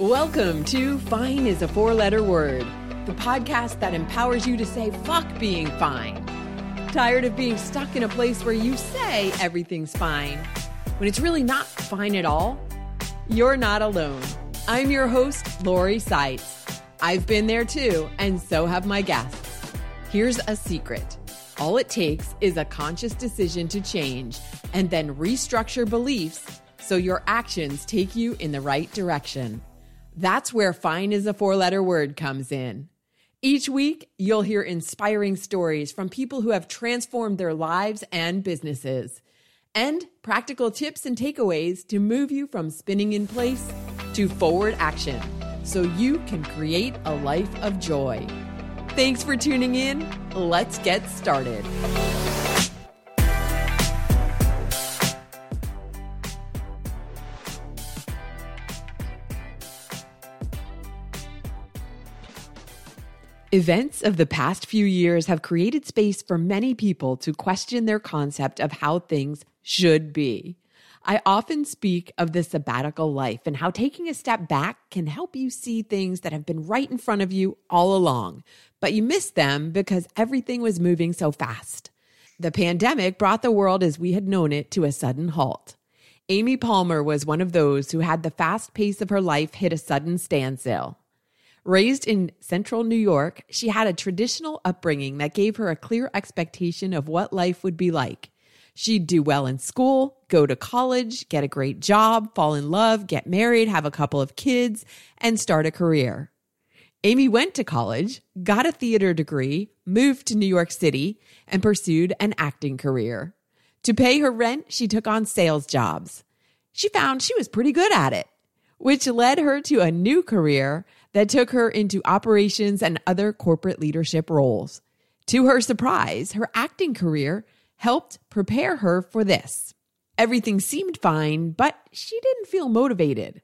Welcome to Fine is a Four Letter Word, the podcast that empowers you to say fuck being fine. Tired of being stuck in a place where you say everything's fine when it's really not fine at all? You're not alone. I'm your host, Lori Seitz. I've been there too, and so have my guests. Here's a secret all it takes is a conscious decision to change and then restructure beliefs so your actions take you in the right direction. That's where fine is a four letter word comes in. Each week, you'll hear inspiring stories from people who have transformed their lives and businesses, and practical tips and takeaways to move you from spinning in place to forward action so you can create a life of joy. Thanks for tuning in. Let's get started. Events of the past few years have created space for many people to question their concept of how things should be. I often speak of the sabbatical life and how taking a step back can help you see things that have been right in front of you all along, but you missed them because everything was moving so fast. The pandemic brought the world as we had known it to a sudden halt. Amy Palmer was one of those who had the fast pace of her life hit a sudden standstill. Raised in central New York, she had a traditional upbringing that gave her a clear expectation of what life would be like. She'd do well in school, go to college, get a great job, fall in love, get married, have a couple of kids, and start a career. Amy went to college, got a theater degree, moved to New York City, and pursued an acting career. To pay her rent, she took on sales jobs. She found she was pretty good at it, which led her to a new career that took her into operations and other corporate leadership roles. To her surprise, her acting career helped prepare her for this. Everything seemed fine, but she didn't feel motivated.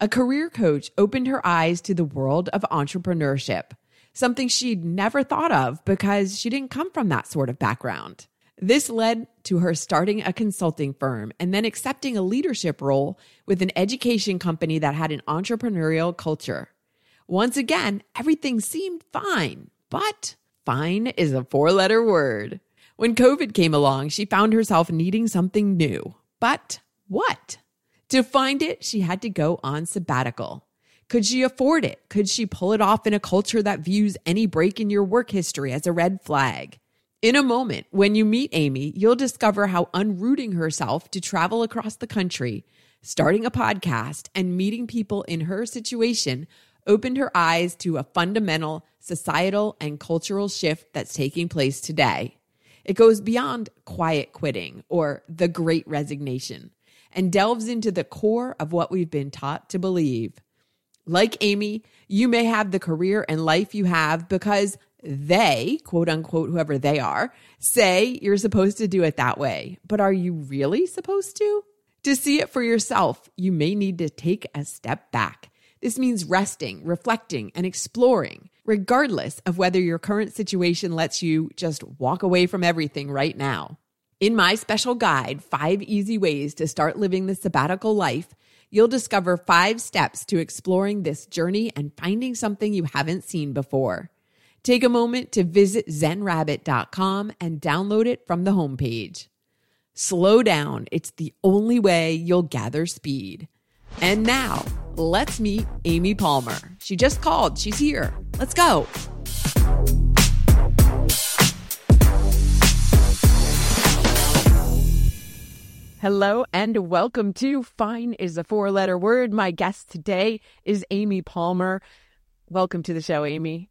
A career coach opened her eyes to the world of entrepreneurship, something she'd never thought of because she didn't come from that sort of background. This led to her starting a consulting firm and then accepting a leadership role with an education company that had an entrepreneurial culture. Once again, everything seemed fine, but fine is a four letter word. When COVID came along, she found herself needing something new. But what? To find it, she had to go on sabbatical. Could she afford it? Could she pull it off in a culture that views any break in your work history as a red flag? In a moment, when you meet Amy, you'll discover how unrooting herself to travel across the country, starting a podcast, and meeting people in her situation opened her eyes to a fundamental societal and cultural shift that's taking place today. It goes beyond quiet quitting or the great resignation and delves into the core of what we've been taught to believe. Like Amy, you may have the career and life you have because they, quote unquote, whoever they are, say you're supposed to do it that way. But are you really supposed to? To see it for yourself, you may need to take a step back this means resting, reflecting, and exploring, regardless of whether your current situation lets you just walk away from everything right now. In my special guide, Five Easy Ways to Start Living the Sabbatical Life, you'll discover five steps to exploring this journey and finding something you haven't seen before. Take a moment to visit zenrabbit.com and download it from the homepage. Slow down, it's the only way you'll gather speed. And now, let's meet Amy Palmer. She just called. She's here. Let's go. Hello and welcome to Fine is a four letter word. My guest today is Amy Palmer. Welcome to the show, Amy.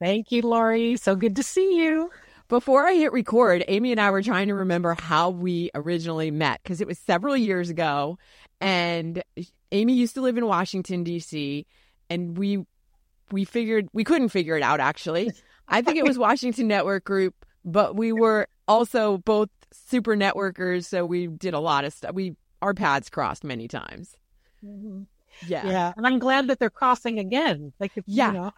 Thank you, Lori. So good to see you. Before I hit record, Amy and I were trying to remember how we originally met because it was several years ago. And Amy used to live in Washington D.C. and we we figured we couldn't figure it out actually. I think it was Washington Network Group, but we were also both super networkers, so we did a lot of stuff. We our paths crossed many times. Mm-hmm. Yeah. Yeah. And I'm glad that they're crossing again. Like, if, yeah. You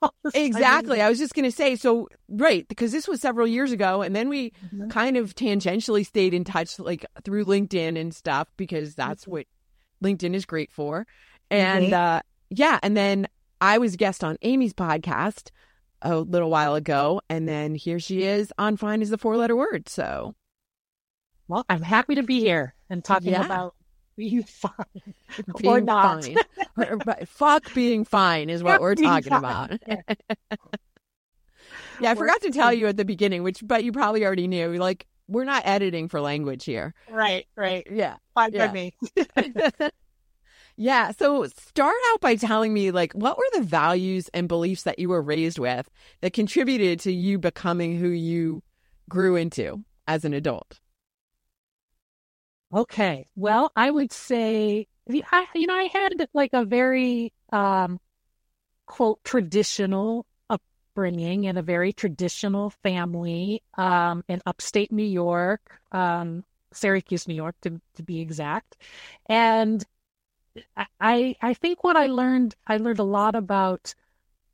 know, exactly. I was just going to say, so, right, because this was several years ago. And then we mm-hmm. kind of tangentially stayed in touch, like through LinkedIn and stuff, because that's mm-hmm. what LinkedIn is great for. And mm-hmm. uh, yeah, and then I was guest on Amy's podcast a little while ago, and then here she is on Fine is the four letter word. So, well, I'm happy to be here and talking yeah. about being fine being or not. Fine. Fuck being fine is what we're talking fine. about. yeah, I forgot to tell you at the beginning, which but you probably already knew. Like, we're not editing for language here. Right, right. Yeah. Fine yeah. by me. Yeah. So start out by telling me, like, what were the values and beliefs that you were raised with that contributed to you becoming who you grew into as an adult? Okay. Well, I would say, you know, I had like a very, um, quote, traditional upbringing in a very traditional family um, in upstate New York, um, Syracuse, New York, to, to be exact. And I I think what I learned I learned a lot about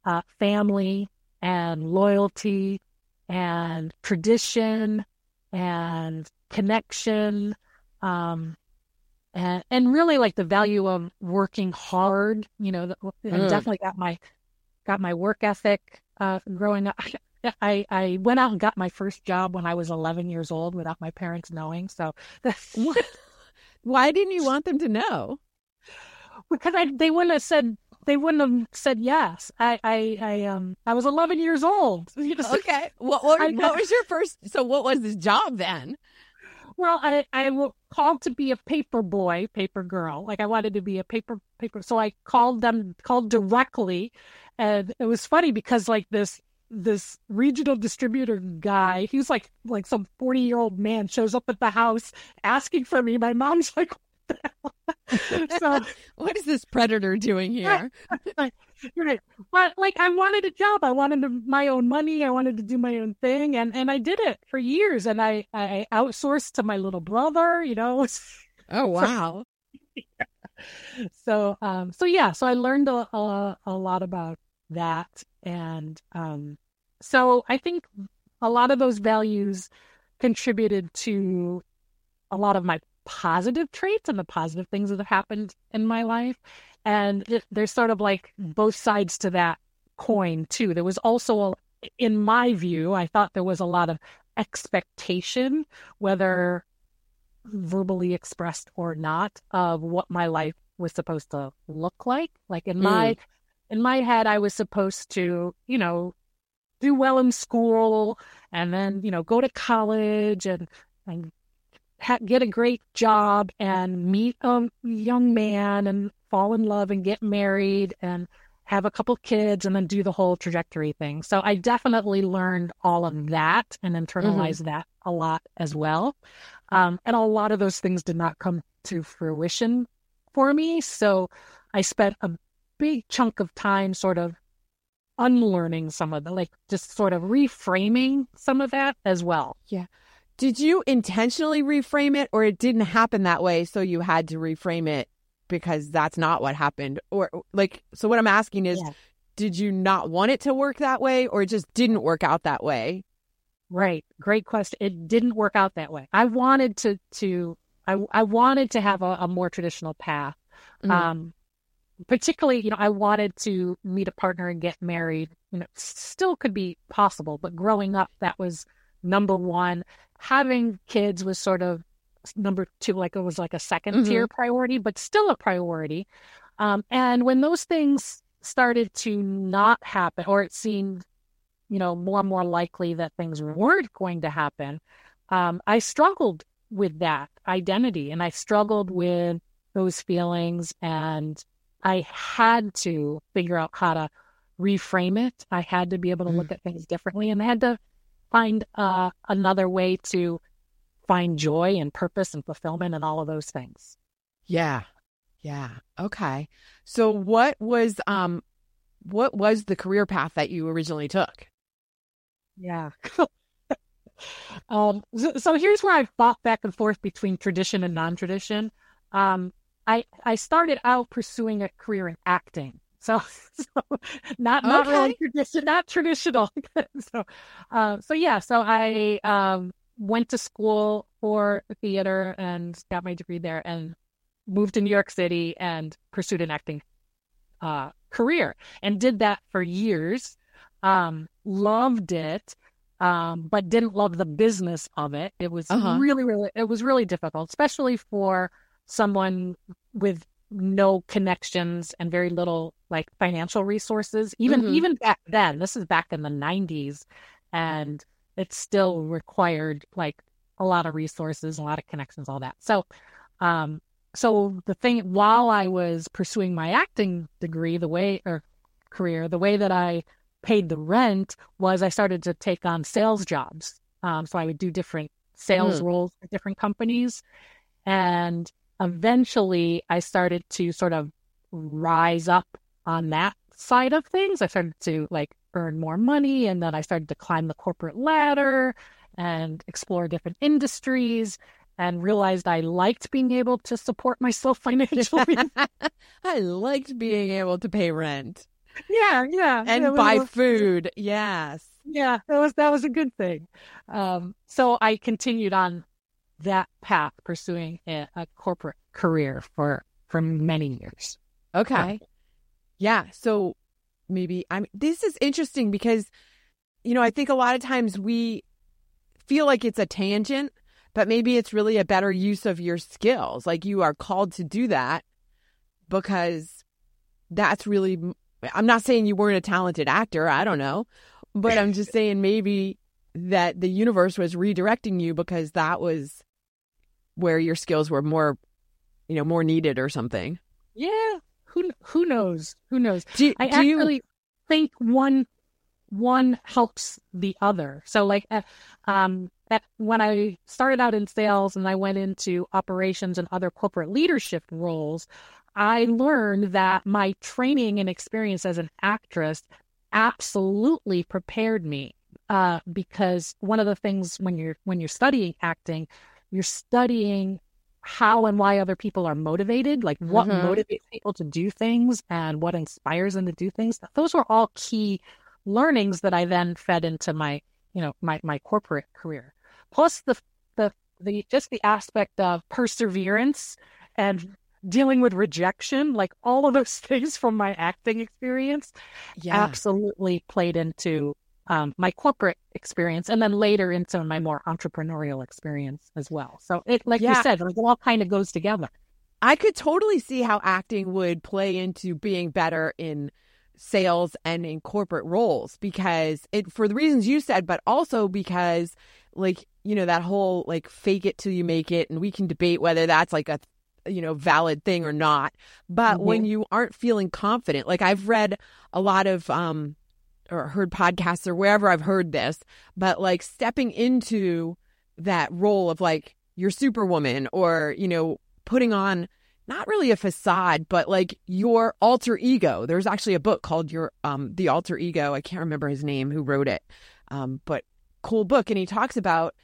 uh, family and loyalty and tradition and connection um, and and really like the value of working hard you know the, mm. definitely got my got my work ethic uh, growing up I, I went out and got my first job when I was 11 years old without my parents knowing. So, why didn't you want them to know? because I they wouldn't have said they wouldn't have said yes. I I, I um I was 11 years old. okay. What what, what was your first? So what was this job then? Well, I I called to be a paper boy, paper girl. Like I wanted to be a paper paper. So I called them called directly, and it was funny because like this this regional distributor guy, he was like like some 40 year old man shows up at the house asking for me. My mom's like, so what is this predator doing here? right. Well, like I wanted a job. I wanted my own money. I wanted to do my own thing, and and I did it for years. And I I outsourced to my little brother. You know. Oh wow. so um so yeah so I learned a, a, a lot about that and um so I think a lot of those values contributed to a lot of my positive traits and the positive things that have happened in my life. And there's sort of like both sides to that coin, too. There was also, a, in my view, I thought there was a lot of expectation, whether verbally expressed or not, of what my life was supposed to look like. Like in my mm. in my head, I was supposed to, you know, do well in school and then, you know, go to college and and ha- get a great job and meet a young man and fall in love and get married and have a couple kids and then do the whole trajectory thing. So I definitely learned all of that and internalized mm-hmm. that a lot as well. Um, and a lot of those things did not come to fruition for me. So I spent a big chunk of time sort of unlearning some of the like just sort of reframing some of that as well. Yeah. Did you intentionally reframe it or it didn't happen that way so you had to reframe it because that's not what happened or like so what I'm asking is yeah. did you not want it to work that way or it just didn't work out that way? Right. Great question. It didn't work out that way. I wanted to to I I wanted to have a, a more traditional path. Mm-hmm. Um particularly, you know, I wanted to meet a partner and get married. You know, still could be possible, but growing up that was number one having kids was sort of number two, like it was like a 2nd mm-hmm. tier priority, but still a priority. Um, and when those things started to not happen, or it seemed, you know, more and more likely that things weren't going to happen, um, I struggled with that identity and I struggled with those feelings. And I had to figure out how to reframe it. I had to be able to look mm. at things differently and I had to find uh, another way to find joy and purpose and fulfillment and all of those things. Yeah. Yeah. Okay. So what was um what was the career path that you originally took? Yeah. um so, so, here's where I fought back and forth between tradition and non-tradition. Um I I started out pursuing a career in acting. So, so not not okay. really tradition, not traditional. so, uh, so yeah. So I um, went to school for theater and got my degree there, and moved to New York City and pursued an acting uh, career and did that for years. Um, loved it, um, but didn't love the business of it. It was uh-huh. really, really, it was really difficult, especially for someone with no connections and very little like financial resources. Even mm-hmm. even back then, this is back in the '90s, and it still required like a lot of resources, a lot of connections, all that. So, um, so the thing while I was pursuing my acting degree, the way or career, the way that I paid the rent was I started to take on sales jobs. Um, so I would do different sales mm. roles for different companies, and eventually I started to sort of rise up on that side of things. I started to like earn more money, and then I started to climb the corporate ladder and explore different industries and realized I liked being able to support myself financially. I liked being able to pay rent. Yeah, yeah. And buy food. Yes. Yeah, that was that was a good thing. Um, so I continued on that path, pursuing a, a corporate career for for many years. Okay. Yeah. So maybe I'm this is interesting because you know, I think a lot of times we feel like it's a tangent but maybe it's really a better use of your skills. Like you are called to do that because that's really, I'm not saying you weren't a talented actor. I don't know. But I'm just saying maybe that the universe was redirecting you because that was where your skills were more, you know, more needed or something. Yeah. Who, who knows? Who knows? Do, I do actually you... think one one helps the other. So like uh, um that when I started out in sales and I went into operations and other corporate leadership roles, I learned that my training and experience as an actress absolutely prepared me. Uh, because one of the things when you're when you're studying acting, you're studying how and why other people are motivated, like what mm-hmm. motivates people to do things and what inspires them to do things. Those were all key learnings that I then fed into my, you know, my, my corporate career. Plus the, the, the, just the aspect of perseverance and dealing with rejection, like all of those things from my acting experience yeah. absolutely played into um, my corporate experience and then later into my more entrepreneurial experience as well. So it, like yeah. you said, it all kind of goes together. I could totally see how acting would play into being better in sales and in corporate roles because it for the reasons you said, but also because like, you know, that whole like fake it till you make it and we can debate whether that's like a you know, valid thing or not. But mm-hmm. when you aren't feeling confident, like I've read a lot of um or heard podcasts or wherever I've heard this, but like stepping into that role of like your superwoman or, you know, putting on not really a facade, but like your alter ego. There's actually a book called Your um The Alter Ego. I can't remember his name who wrote it. Um, but cool book. And he talks about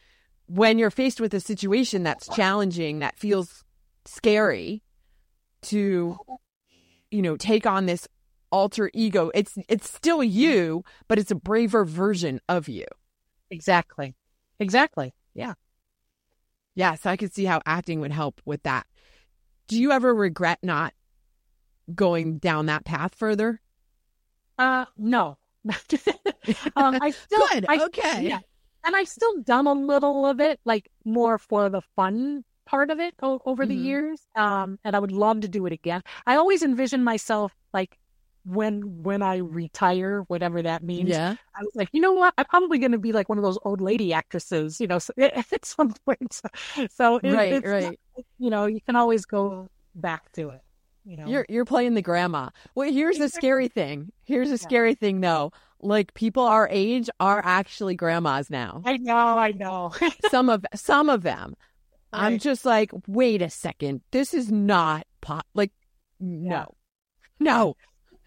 when you're faced with a situation that's challenging, that feels scary to, you know, take on this alter ego. It's it's still you, but it's a braver version of you. Exactly. Exactly. Yeah. Yeah. So I could see how acting would help with that. Do you ever regret not going down that path further? Uh, no. um, I still, Good. I, okay. Yeah. And I've still done a little of it, like more for the fun part of it o- over the mm-hmm. years. Um, and I would love to do it again. I always envision myself like when when I retire, whatever that means. Yeah. I was like, you know what? I'm probably going to be like one of those old lady actresses, you know, so, at some point. So, so it, right, right you know, you can always go back to it. You know, you're you're playing the grandma. Well, here's the scary thing. Here's a scary thing, though. Like people our age are actually grandmas now. I know, I know. some of some of them. Right. I'm just like, wait a second. This is not pop. Like, no, no.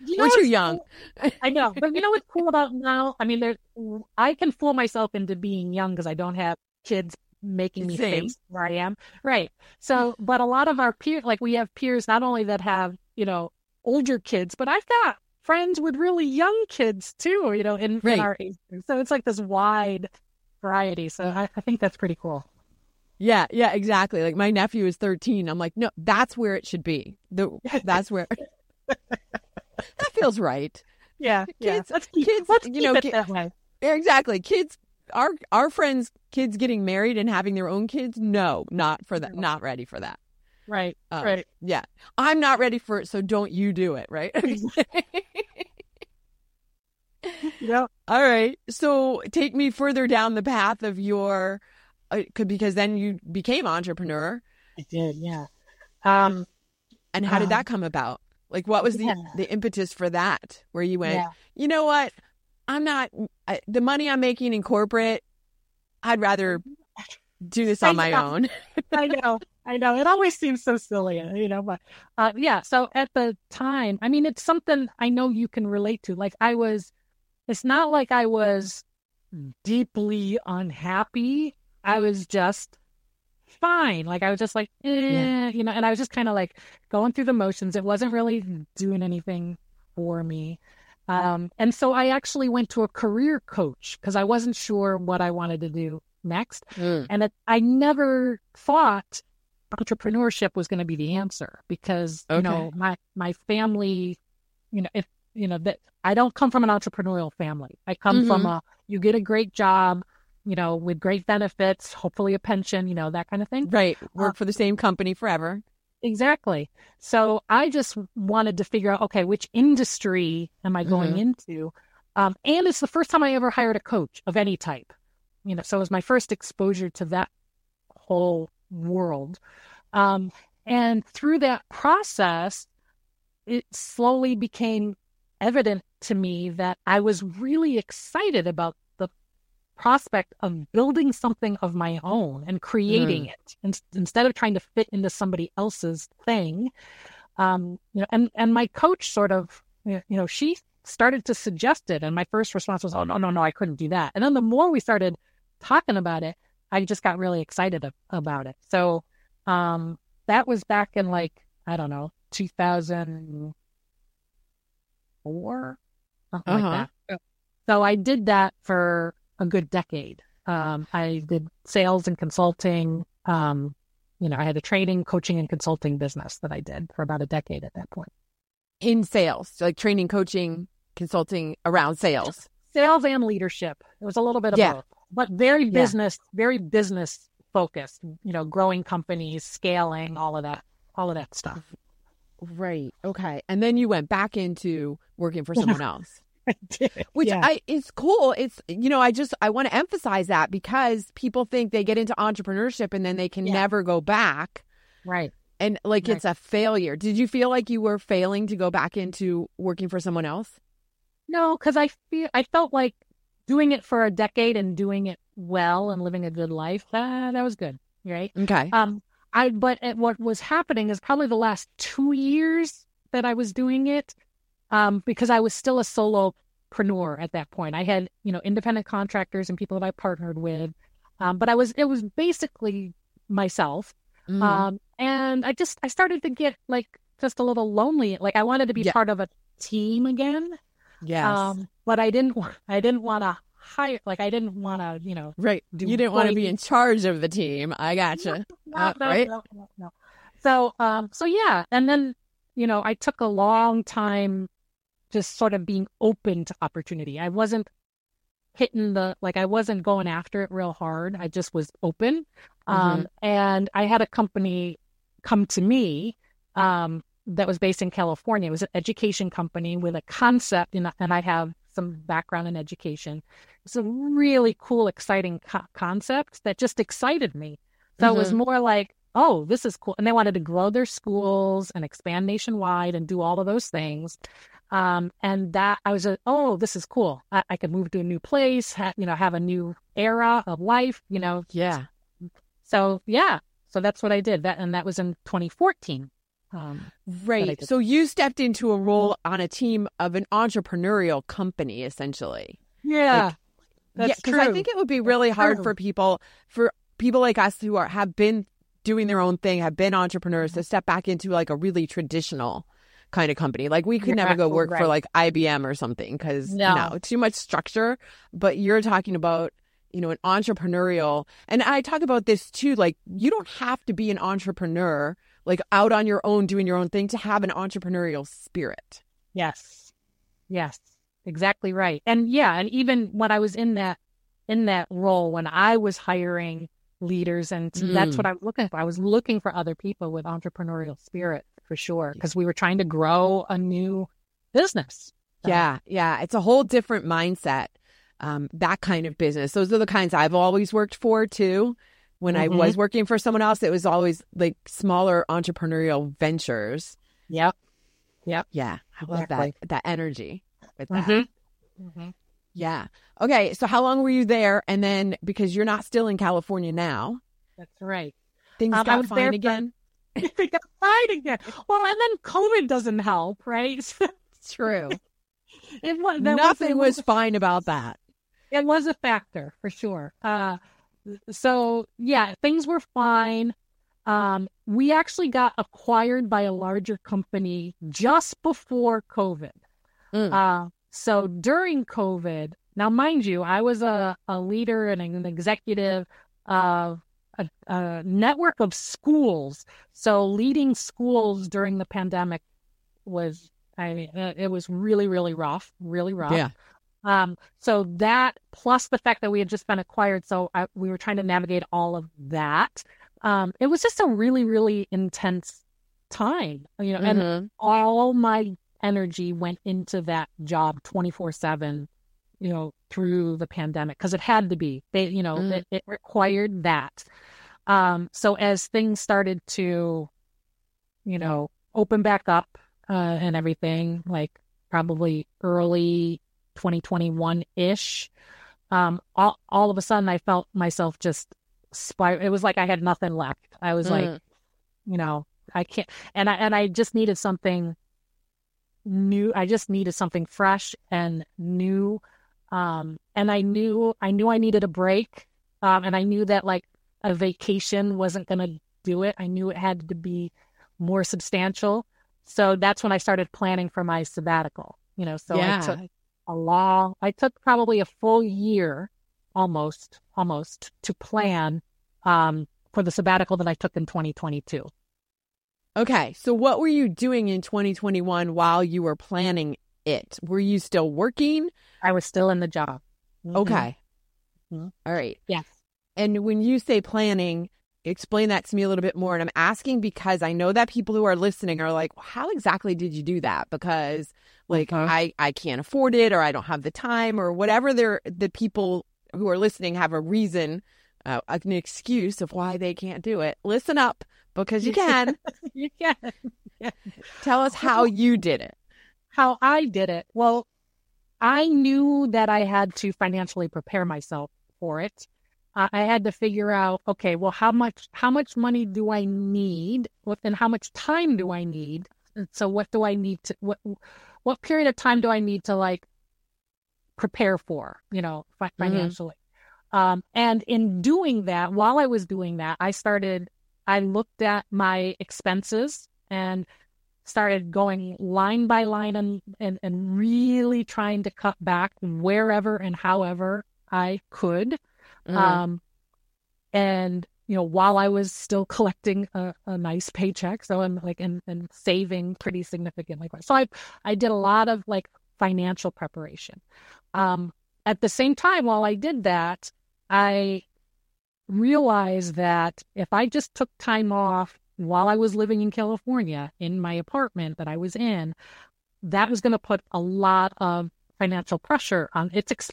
You know We're too young. Cool? I know, but you know what's cool about now? I mean, there. I can fool myself into being young because I don't have kids making me Same. face where I am. Right. So, but a lot of our peers, like we have peers not only that have, you know, older kids, but I've got friends with really young kids too, you know, in, right. in our age. So it's like this wide variety. So I, I think that's pretty cool. Yeah, yeah, exactly. Like my nephew is 13. I'm like, no, that's where it should be. The, that's where that feels right. Yeah, kids, yeah. Let's keep, kids, let's you know, that way. Exactly. Kids, our our friends, kids getting married and having their own kids. No, not for that. Not ready for that. Right, Um, right. Yeah, I'm not ready for it. So don't you do it. Right. Yep. All right. So take me further down the path of your, uh, because then you became entrepreneur. I did. Yeah. Um. And how did Um, that come about? Like, what was the yeah. the impetus for that? Where you went, Yeah. you know what? I'm not I, the money I'm making in corporate. I'd rather do this on my own. I know. I know. It always seems so silly, you know, but uh, yeah. So at the time, I mean, it's something I know you can relate to. Like I was, it's not like I was deeply unhappy. I was just fine. Like I was just like, eh, you know, and I was just kind of like going through the motions. It wasn't really doing anything for me. Um, and so I actually went to a career coach because I wasn't sure what I wanted to do next. And it, I never thought entrepreneurship was going to be the answer because you know my my family, you know, if you know that I don't come from an entrepreneurial family. I come from a you get a great job, you know, with great benefits, hopefully a pension, you know, that kind of thing. Right. Work for the same company forever. Exactly. So I just wanted to figure out, okay, which industry am I going Mhm. into? Um, and it's the first time I ever hired a coach of any type. You know, so it was my first exposure to that whole world. Um, and through that process, it slowly became evident to me that I was really excited about prospect of building something of my own and creating it in, instead of trying to fit into somebody else's thing. Um, you know, and and my coach sort of, you know, she started to suggest it, and my first response was, "Oh no, no, no, I couldn't do that." And then the more we started talking about it, I just got really excited about it. So um, that was back in like I don't know, two thousand four, something Uh-huh. like that. So I did that for a good decade. Um, I did sales and consulting. Um, you know, I had a training, coaching, and consulting business that I did for about a decade at that point. In sales, like training, coaching, consulting around sales. Sales and leadership. It was a little bit of Yeah. both, but very Yeah. business, very business focused. You know, growing companies, scaling, all of that, all of that stuff. Right. Okay. And then you went back into working for someone else. I did. Which yeah. I it's cool. It's you know, I just I want to emphasize that because people think they get into entrepreneurship and then they can Yeah. never go back right. and like Right. it's a failure. Did you feel like you were failing to go back into working for someone else? No, because I feel I felt like doing it for a decade and doing it well and living a good life. That that was good, right? Okay. Um, I but at what was happening is probably the last two years that I was doing it, um, because I was still a solopreneur at that point. I had you know independent contractors and people that I partnered with, um, but I was it was basically myself. Mhm. Um, and I just I started to get like just a little lonely. Like I wanted to be Yeah. part of a team again. yes. Um, but I didn't want I didn't want to hire like I didn't want to you know right. You didn't want to be in charge of the team. I gotcha. no, Uh, no, right? no, no, no. So, um, so yeah, and then you know, I took a long time just sort of being open to opportunity. I wasn't hitting the like I wasn't going after it real hard. I just was open. Um, and I had a company come to me um, that was based in California. It was an education company with a concept, and, and I have some background in education. It's a really cool, exciting co- concept that just excited me. So it was more like, oh, this is cool. And they wanted to grow their schools and expand nationwide and do all of those things. Um, and that I was, a, oh, this is cool. I, I could move to a new place, ha- you know, have a new era of life, you know. Yeah. So yeah, so that's what I did. That and that was in 2014. Um, Right. So you stepped into a role on a team of an entrepreneurial company, essentially. yeah, Like, that's yeah, because I think it would be really hard true. for people, for people like us who are have been doing their own thing, have been entrepreneurs, to step back into like a really traditional kind of company. Like we could You're never go work for like IBM or something because No. no, too much structure. But you're talking about you know, an entrepreneurial, and I talk about this too. Like, you don't have to be an entrepreneur, like out on your own doing your own thing, to have an entrepreneurial spirit. Yes, yes, exactly right. And yeah, and even when I was in that in that role, when I was hiring leaders, and mm. that's what I was looking for. I was looking for other people with entrepreneurial spirit for sure, because we were trying to grow a new business. Yeah, yeah, it's a whole different mindset um, that kind of business. Those are the kinds I've always worked for too. When mm-hmm. I was working for someone else, it was always like smaller entrepreneurial ventures. Yep. Yep. Yeah. I love exactly. that that energy with that. Mm-hmm. Mm-hmm. Yeah. Okay. So how long were you there? And then because you're not still in California now. That's right. Things um, got fine again. they got fine again. Well, and then COVID doesn't help, right? true. It was, Nothing was, was fine about that it was a factor for sure. Uh, so yeah, things were fine. Um, we actually got acquired by a larger company just before COVID. Mm. Uh, so during COVID, now mind you, I was a, a leader and an executive of a, a network of schools. So leading schools during the pandemic was, I mean, it was really, really rough, really rough. Yeah. Um, so that plus the fact that we had just been acquired, so I, we were trying to navigate all of that. Um, it was just a really, really intense time, you know, mm-hmm. and all my energy went into that job 24 seven, you know, through the pandemic because it had to be, they, you know, mm. it, it, required that. Um, so as things started to, you know, open back up, uh, and everything like probably early 2021 ish. Um, all, all of a sudden, I felt myself just spiral. It was like I had nothing left. I was mm. like, you know, I can't, and I, and I just needed something new. I just needed something fresh and new. Um, and I knew, I knew I needed a break. Um, and I knew that like a vacation wasn't going to do it. I knew it had to be more substantial. So that's when I started planning for my sabbatical, you know, so yeah. I took, a long, I took probably a full year almost, almost to plan um, for the sabbatical that I took in 2022. Okay. So what were you doing in 2021 while you were planning it? Were you still working? I was still in the job. Mm-hmm. Okay. Mm-hmm. All right. Yes. And when you say planning, explain that to me a little bit more. And I'm asking because I know that people who are listening are like, well, how exactly did you do that? Because like uh-huh. I, I can't afford it or I don't have the time or whatever they're the people who are listening have a reason, uh, an excuse of why they can't do it. Listen up because you can. you can. Tell us how you did it. How I did it. Well, I knew that I had to financially prepare myself for it. Uh, I had to figure out, okay, well, how much how much money do I need, and how much time do I need? And so, what do I need to what what period of time do I need to like prepare for, you know, mm-hmm. financially? Mm-hmm. Um, and in doing that, while I was doing that, I started, I looked at my expenses and started going line by line and, and, and really trying to cut back wherever and however I could. Mm-hmm. Um, and you know, while I was still collecting a, a nice paycheck. So I'm like, and, and saving pretty significantly. So I, I did a lot of like financial preparation. Um, at the same time, while I did that, I realized that if I just took time off while I was living in California in my apartment that I was in, that was going to put a lot of financial pressure on. It's ex-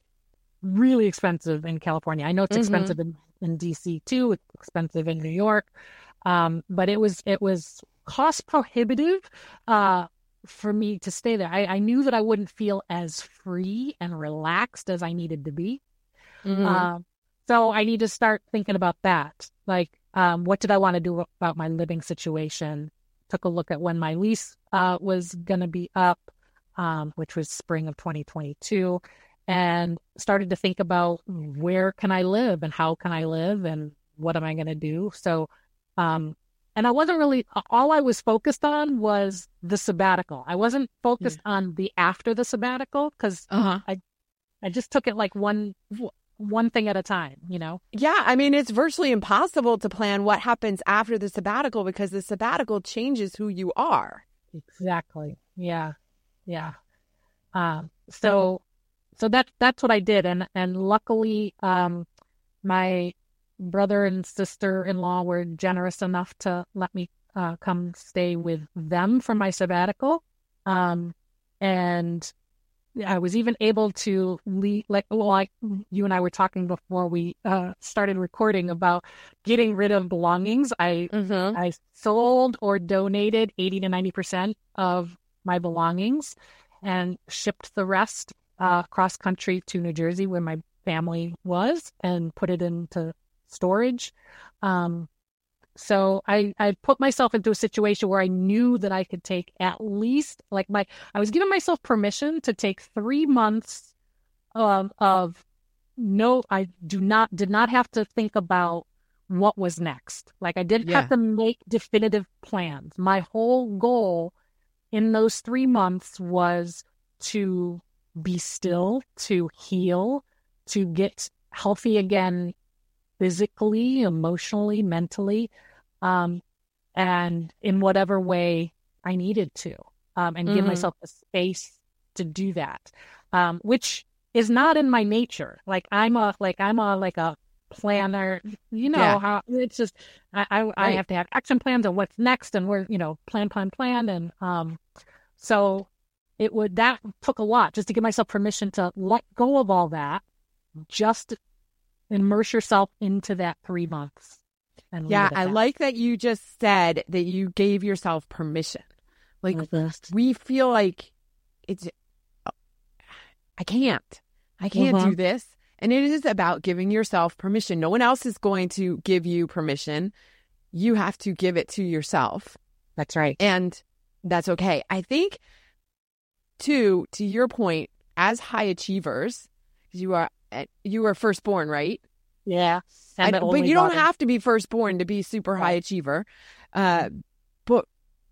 really expensive in California. I know it's mm-hmm. expensive in in DC too. It's expensive in New York, um, but it was it was cost prohibitive uh, for me to stay there. I, I, knew that I wouldn't feel as free and relaxed as I needed to be. Mm-hmm. Uh, so I need to start thinking about that. Like, um, what did I want to do about my living situation? Took a look at when my lease uh, was going to be up, um, which was spring of 2022 and started to think about where can I live and how can I live and what am I going to do. So, um, and I wasn't really all I was focused on was the sabbatical. I wasn't focused yeah. on the after the sabbatical because uh-huh. I I just took it like one one thing at a time, you know? Yeah. I mean, it's virtually impossible to plan what happens after the sabbatical because the sabbatical changes who you are. Exactly. Yeah. Yeah. Um, so, so that, that's what I did. And, and luckily, um, my brother and sister in law were generous enough to let me uh, come stay with them for my sabbatical. Um, and I was even able to leave, like, well, like you and I were talking before we uh, started recording about getting rid of belongings. I mm-hmm. I sold or donated eighty to ninety percent of my belongings, and shipped the rest uh, cross country to New Jersey, where my family was, and put it into storage. Um, so I, I put myself into a situation where I knew that I could take at least like my I was giving myself permission to take three months of of no I do not did not have to think about what was next. Like I didn't yeah. have to make definitive plans. My whole goal in those three months was to be still, to heal, to get healthy again physically, emotionally, mentally, um, and in whatever way I needed to, um, and mm-hmm. give myself a space to do that, um, which is not in my nature. Like I'm a like I'm a like a planner. You know yeah. how it's just I I, right. I, have to have action plans on what's next and where you know plan plan plan and um so it would that took a lot just to give myself permission to let go of all that just immerse yourself into that three months. yeah, I that. like that you just said that you gave yourself permission. Like we feel like it's, I can't, I can't uh-huh. do this. And it is about giving yourself permission. No one else is going to give you permission. You have to give it to yourself. That's right. And that's okay. I think, too, to your point, as high achievers, you are you were firstborn, right? Yeah. I, but you don't have to be firstborn to be super high achiever. Uh, but,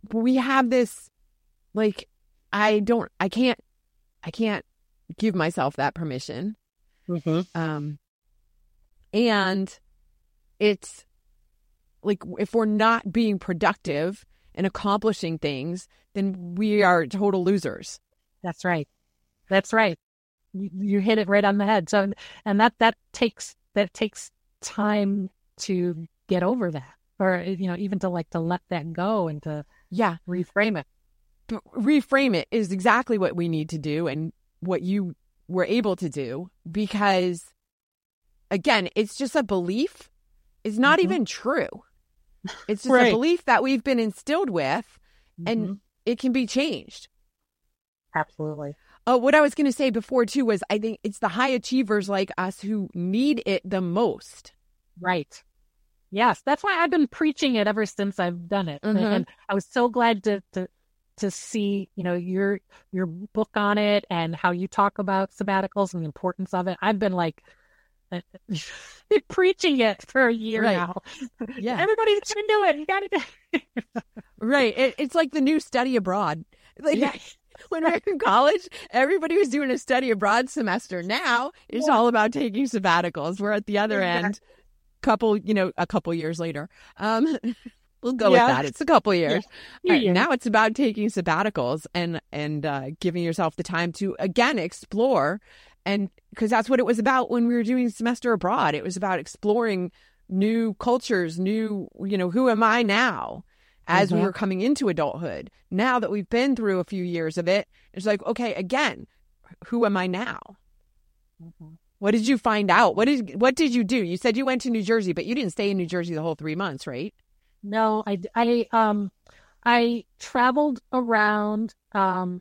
but we have this, like, I don't, I can't, I can't give myself that permission. Mm-hmm. Um, and it's like if we're not being productive and accomplishing things, then we are total losers. That's right. That's right you, you hit it right on the head. So, and that that takes that takes time to get over that, or you know, even to like to let that go and to yeah reframe it. But reframe it is exactly what we need to do, and what you were able to do because, again, it's just a belief. It's not mm-hmm. even true. It's just right. a belief that we've been instilled with, and mm-hmm. it can be changed. Absolutely. Uh, what I was going to say before too was I think it's the high achievers like us who need it the most. Right. Yes, that's why I've been preaching it ever since I've done it, mm-hmm. and I was so glad to to to see you know your your book on it and how you talk about sabbaticals and the importance of it. I've been like preaching it for a year right. now. Yeah, everybody should do it. You got to do it. right. It, it's like the new study abroad. Like, yeah. when we were in college, everybody was doing a study abroad semester. Now it's yeah. all about taking sabbaticals. We're at the other yeah. end, couple, you know, a couple years later. Um, we'll go yeah. with that. It's a couple years. Right, now it's about taking sabbaticals and and uh, giving yourself the time to again explore, and because that's what it was about when we were doing semester abroad. It was about exploring new cultures, new, you know, who am I now? As mm-hmm. we were coming into adulthood. Now that we've been through a few years of it, it's like, okay, again, who am I now? Mm-hmm. What did you find out? What did what did you do? You said you went to New Jersey, but you didn't stay in New Jersey the whole three months, right? No, I I um I traveled around um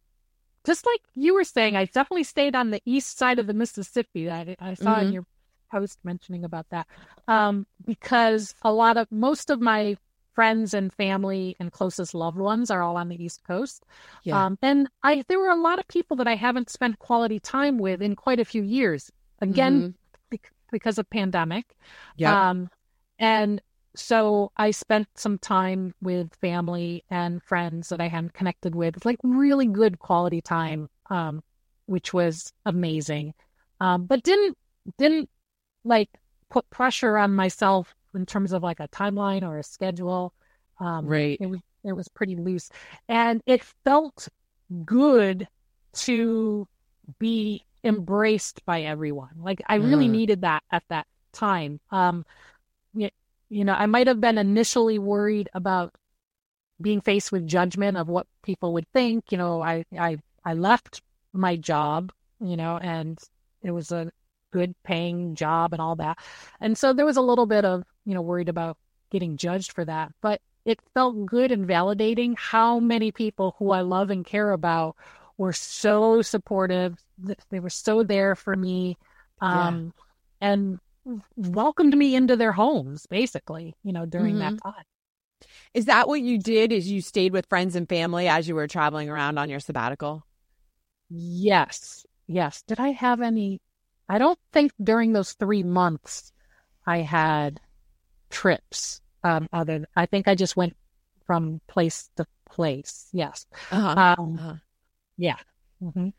just like you were saying. I definitely stayed on the east side of the Mississippi. I, I saw mm-hmm. in your post mentioning about that um because a lot of most of my friends and family and closest loved ones are all on the East Coast. Yeah. Um, and I there were a lot of people that I haven't spent quality time with in quite a few years. Again, mm-hmm. because of pandemic. Yeah. Um, and so I spent some time with family and friends that I hadn't connected with. Like really good quality time, um, which was amazing. Um, but didn't didn't like put pressure on myself in terms of like a timeline or a schedule. Um, right. It was it was pretty loose, and it felt good to be embraced by everyone. Like I really Mm. needed that at that time. Um, y- you know, I might have been initially worried about being faced with judgment of what people would think. You know, I I I left my job, you know, and it was a good paying job and all that. And so there was a little bit of, you know, worried about getting judged for that, but it felt good and validating how many people who I love and care about were so supportive. They were so there for me. Yeah. Um, and welcomed me into their homes basically, you know, during that time. Is that what you did? Is you stayed with friends and family as you were traveling around on your sabbatical? Yes. Yes. Did I have any? I don't think during those three months I had trips. Um, other, I think I just went from place to place. Yes. Uh-huh. Um, Uh-huh. yeah. Mhm.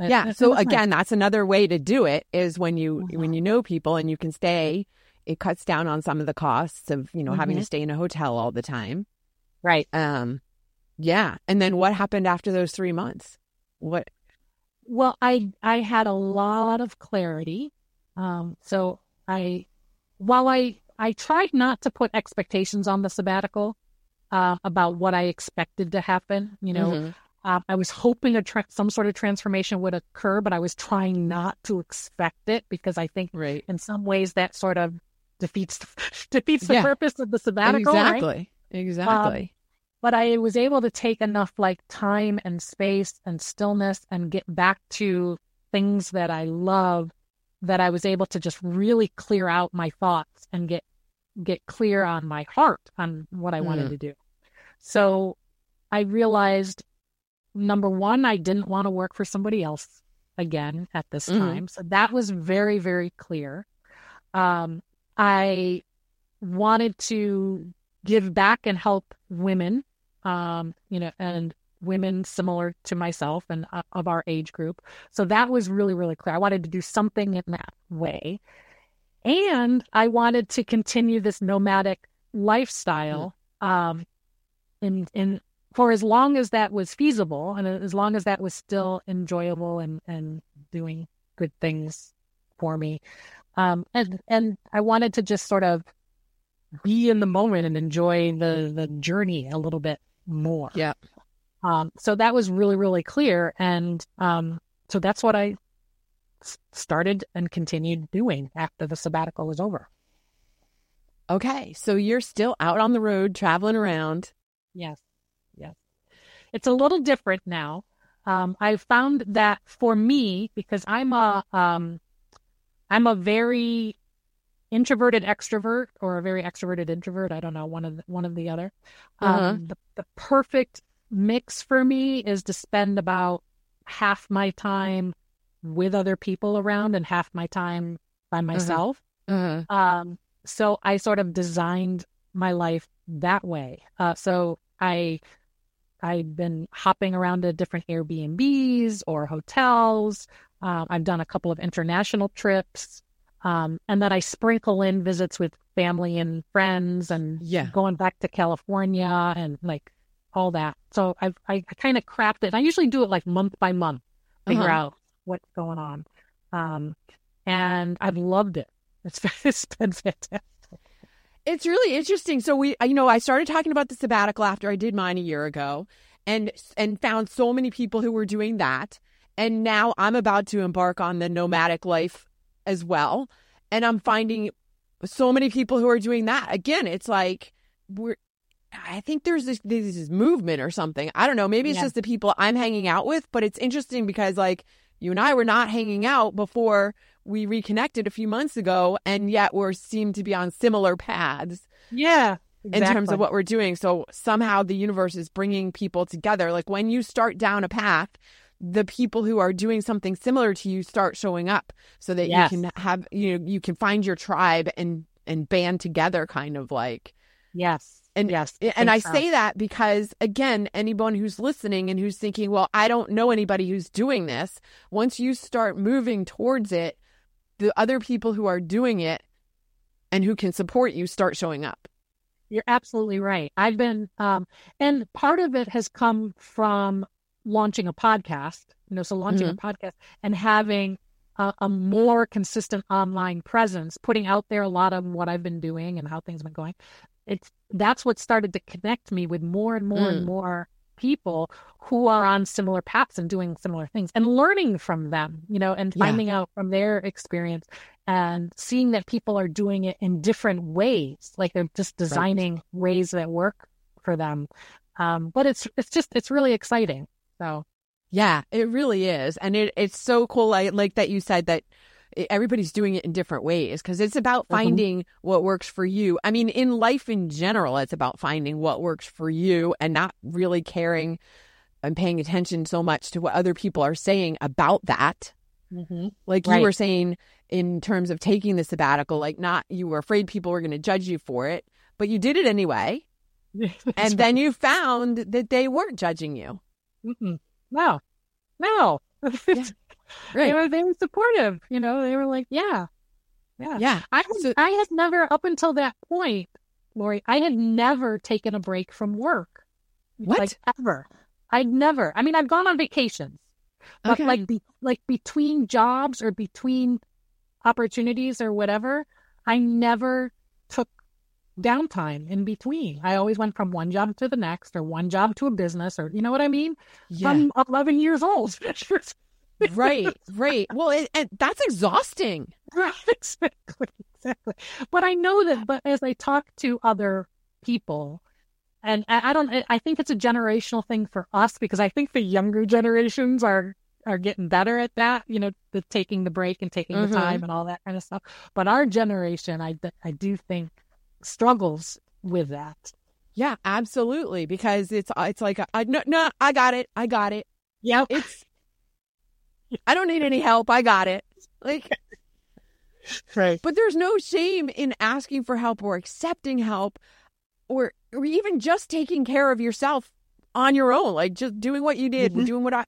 It- Yeah. So nice. again, that's another way to do it is when you Mhm. when you know people and you can stay, it cuts down on some of the costs of, you know, having to Mhm. stay in a hotel all the time. right. Um yeah. And then what happened after those 3 months? What Well, I I had a lot of clarity. Um, so I, while I I tried not to put expectations on the sabbatical uh, about what I expected to happen. You know, Mhm. Um, I was hoping a tra- some sort of transformation would occur, but I was trying not to expect it because I think right. in some ways that sort of defeats defeats the Yeah. purpose of the sabbatical. right? Exactly. Exactly. But I was able to take enough like time and space and stillness and get back to things that I love that I was able to just really clear out my thoughts and get get clear on my heart on what I wanted Mm. to do. So I realized number one, I didn't want to work for somebody else again at this Mhm. time. So that was very, very clear. Um, I wanted to give back and help women, um, you know, and women similar to myself and uh, of our age group. So that was really, really clear. I wanted to do something in that way. And I wanted to continue this nomadic lifestyle um, in, in for as long as that was feasible and as long as that was still enjoyable and, and doing good things for me. Um, and, and I wanted to just sort of be in the moment and enjoy the, the journey a little bit more. Yeah. Um, so that was really, really clear. And um, so that's what I s- started and continued doing after the sabbatical was over. Okay. So you're still out on the road traveling around. Yes. Yes. It's a little different now. Um, I found that for me, because I'm a, um, I'm a very introverted extrovert or a very extroverted introvert. I don't know, one of the, one of the other. Uh-huh. Um, the, the perfect mix for me is to spend about half my time with other people around and half my time by myself. Uh-huh. Um, so I sort of designed my life that way. Uh, so I I've been hopping around to different Airbnbs or hotels. Um, I've done a couple of international trips, um, and then I sprinkle in visits with family and friends, and Yeah. going back to California and like all that. So I've I, I kind of craft it. And I usually do it like month by month, figure Uh-huh. out what's going on, um, and I've loved it. It's it's been fantastic. It's really interesting. So we, you know, I started talking about the sabbatical after I did mine a year ago, and and found so many people who were doing that, and now I'm about to embark on the nomadic life as well, and I'm finding so many people who are doing that. Again, it's like we're. I think there's this, this movement or something. I don't know. Maybe it's Yeah. just the people I'm hanging out with, but it's interesting because like you and I were not hanging out before we reconnected a few months ago, and yet we're seem to be on similar paths Yeah, Exactly. in terms of what we're doing. So somehow the universe is bringing people together. Like when you start down a path, the people who are doing something similar to you start showing up, so that Yes. you can have you know you can find your tribe and and band together, kind of like. Yes. And yes. And I so. say that because, again, anyone who's listening and who's thinking, well, I don't know anybody who's doing this, once you start moving towards it, the other people who are doing it and who can support you start showing up. You're absolutely right. I've been, um, and part of it has come from launching a podcast, you know, so launching mm-hmm. a podcast and having a, a, more consistent online presence, putting out there a lot of what I've been doing and how things have been going. It's that's what started to connect me with more and more mm. and more people who are on similar paths and doing similar things and learning from them, you know, and finding yeah. out from their experience and seeing that people are doing it in different ways. Like they're just designing right. ways that work for them. Um, but it's it's just it's really exciting. So yeah, it really is. And it, it's so cool. I like that you said that everybody's doing it in different ways because it's about mm-hmm. finding mm-hmm. what works for you. I mean, in life in general, it's about finding what works for you and not really caring and paying attention so much to what other people are saying about that. Mm-hmm. Like right. you were saying in terms of taking the sabbatical, like not you were afraid people were going to judge you for it, but you did it anyway. and right. then you found that they weren't judging you. Mm-mm. No, no. Yeah. Right. they were they were supportive. You know, they were like, yeah, yeah, yeah. I had, so, I had never up until that point, Lori. I had never taken a break from work. What? Like ever. I'd never. I mean, I've gone on vacations, but okay. like be, like between jobs or between opportunities or whatever, I never took downtime in between. I always went from one job to the next or one job to a business or you know what I mean? Yeah. From 11 years old. right, right. Well, it, and that's exhausting. Right, exactly, exactly. But I know that, but as I talk to other people, and I, I don't, I think it's a generational thing for us because I think the younger generations are are getting better at that, you know, the taking the break and taking mm-hmm. the time and all that kind of stuff. But our generation, I, I do think struggles with that. Yeah, absolutely. Because it's it's like I no no I got it I got it. Yeah, it's I don't need any help. I got it. Like right. But there's no shame in asking for help or accepting help, or or even just taking care of yourself on your own. Like just doing what you did, mm-hmm. doing what I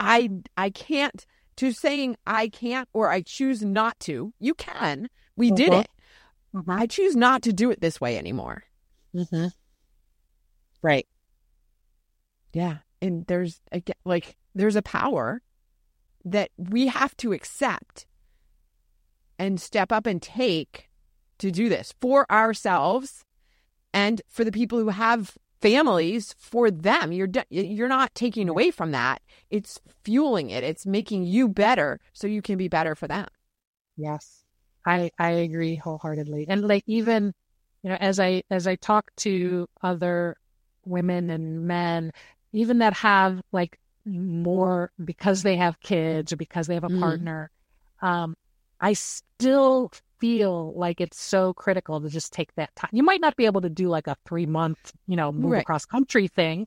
I I can't to saying I can't or I choose not to. You can. We did uh-huh. it. Mm-hmm. I choose not to do it this way anymore. Mm-hmm. Right. Yeah. And there's like there's a power that we have to accept and step up and take to do this for ourselves and for the people who have families for them. You're you're not taking away from that. It's fueling it. It's making you better so you can be better for them. Yes. I I agree wholeheartedly. And like even you know as I as I talk to other women and men, even that have like more because they have kids or because they have a mm. partner, um, I still feel like it's so critical to just take that time. You might not be able to do like a three month, you know, move right. across country thing,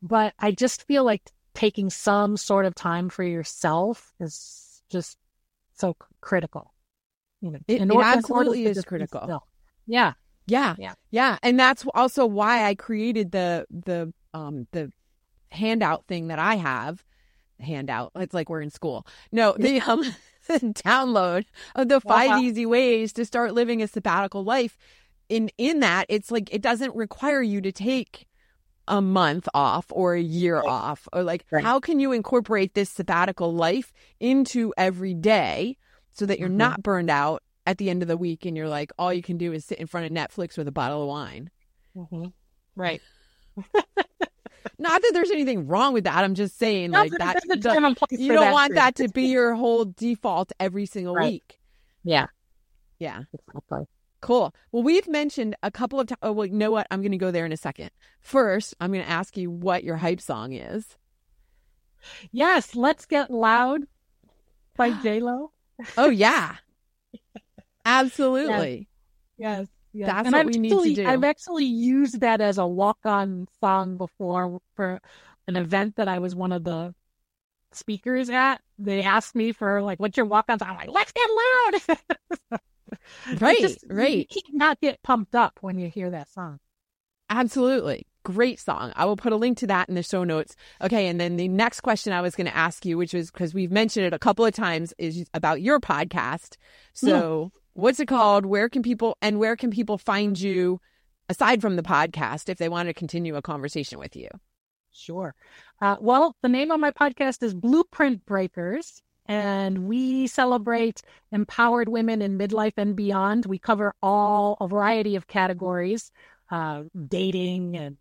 but I just feel like taking some sort of time for yourself is just so critical you know, it, it absolutely is critical. Yeah. Yeah. Yeah. Yeah. And that's also why I created the the um the handout thing that I have. Handout. It's like we're in school. No, the um download of the 5 uh-huh. easy ways to start living a sabbatical life. In in that, it's like it doesn't require you to take a month off or a year right. off or like right. how can you incorporate this sabbatical life into every day so that you're mm-hmm. not burned out at the end of the week and you're like, all you can do is sit in front of Netflix with a bottle of wine. Mm-hmm. Right. not that there's anything wrong with that. I'm just saying, no, like that. The, you don't want that to be your whole default every single right. week. Yeah. Yeah. Exactly. Cool. Well, we've mentioned a couple of times. Oh, well, you know what? I'm going to go there in a second. First, I'm going to ask you what your hype song is. Yes, let's get loud by J Lo. Oh yeah. Absolutely. Yes. yes. Yes. That's and what I've we actually, need to do. I've actually used that as a walk-on song before for an event that I was one of the speakers at. They asked me for like, "What's your walk-on song?" I'm like, "Let's get loud." right, just, right. You not get pumped up when you hear that song. Absolutely. Great song. I will put a link to that in the show notes. Okay. And then the next question I was going to ask you, which was because we've mentioned it a couple of times, is about your podcast. Hmm. So, yeah. What's it called? Where can people and where can people find you aside from the podcast if they want to continue a conversation with you? Sure. Uh, well, the name of my podcast is Blueprint Breakers and we celebrate empowered women in midlife and beyond. We cover all a variety of categories, uh, dating and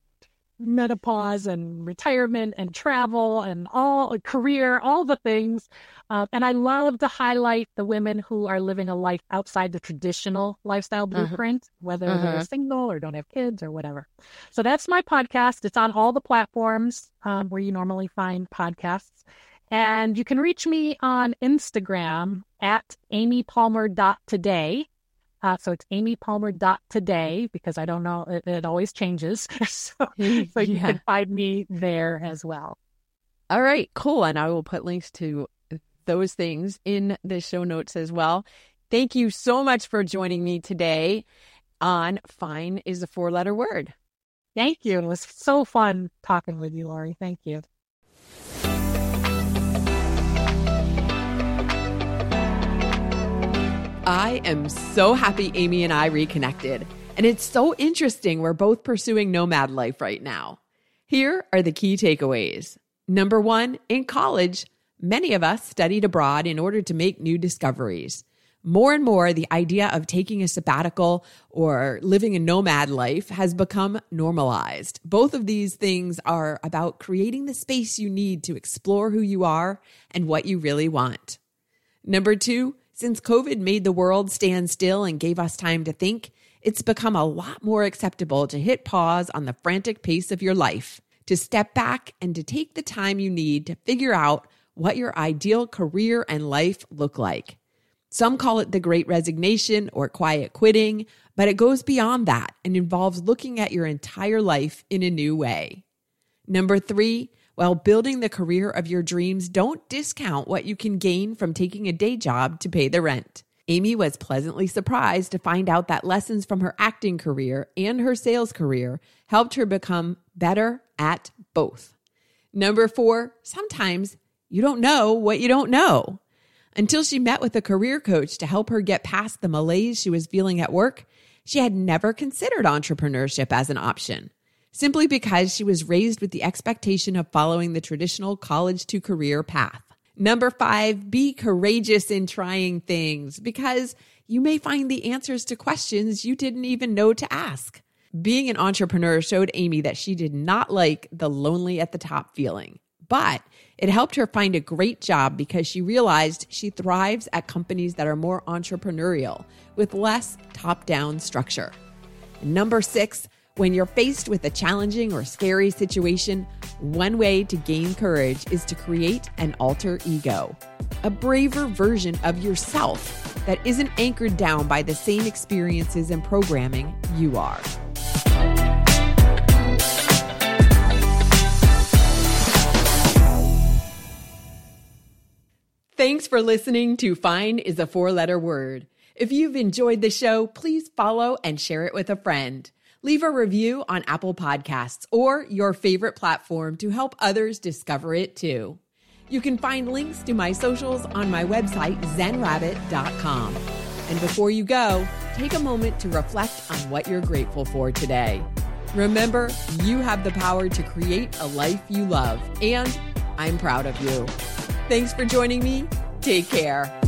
menopause and retirement and travel and all a career, all the things. Uh, and I love to highlight the women who are living a life outside the traditional lifestyle uh-huh. blueprint, uh-huh. whether uh-huh. they're single or don't have kids or whatever. So that's my podcast. It's on all the platforms um, where you normally find podcasts. And you can reach me on Instagram at amypalmer.today. Uh, so it's amypalmer.today because I don't know, it, it always changes. so, so yeah. you can find me there as well. All right, cool. And I will put links to those things in the show notes as well. Thank you so much for joining me today on Fine is a Four Letter Word. Thank you. It was so fun talking with you, Lori. Thank you. I am so happy Amy and I reconnected. And it's so interesting. We're both pursuing nomad life right now. Here are the key takeaways. Number one, in college, many of us studied abroad in order to make new discoveries. More and more, the idea of taking a sabbatical or living a nomad life has become normalized. Both of these things are about creating the space you need to explore who you are and what you really want. Number two, since COVID made the world stand still and gave us time to think, it's become a lot more acceptable to hit pause on the frantic pace of your life, to step back and to take the time you need to figure out what your ideal career and life look like. Some call it the great resignation or quiet quitting, but it goes beyond that and involves looking at your entire life in a new way. Number three, while building the career of your dreams, don't discount what you can gain from taking a day job to pay the rent. Amy was pleasantly surprised to find out that lessons from her acting career and her sales career helped her become better at both. Number four, sometimes you don't know what you don't know. Until she met with a career coach to help her get past the malaise she was feeling at work, she had never considered entrepreneurship as an option simply because she was raised with the expectation of following the traditional college to career path. Number five, be courageous in trying things because you may find the answers to questions you didn't even know to ask. Being an entrepreneur showed Amy that she did not like the lonely at the top feeling, but it helped her find a great job because she realized she thrives at companies that are more entrepreneurial with less top down structure. number six, when you're faced with a challenging or scary situation, one way to gain courage is to create an alter ego, a braver version of yourself that isn't anchored down by the same experiences and programming you are. Thanks for listening to Fine is a Four Letter Word. If you've enjoyed the show, please follow and share it with a friend. Leave a review on Apple Podcasts or your favorite platform to help others discover it too. You can find links to my socials on my website, zenrabbit.com. And before you go, take a moment to reflect on what you're grateful for today. Remember, you have the power to create a life you love, and I'm proud of you. Thanks for joining me. Take care.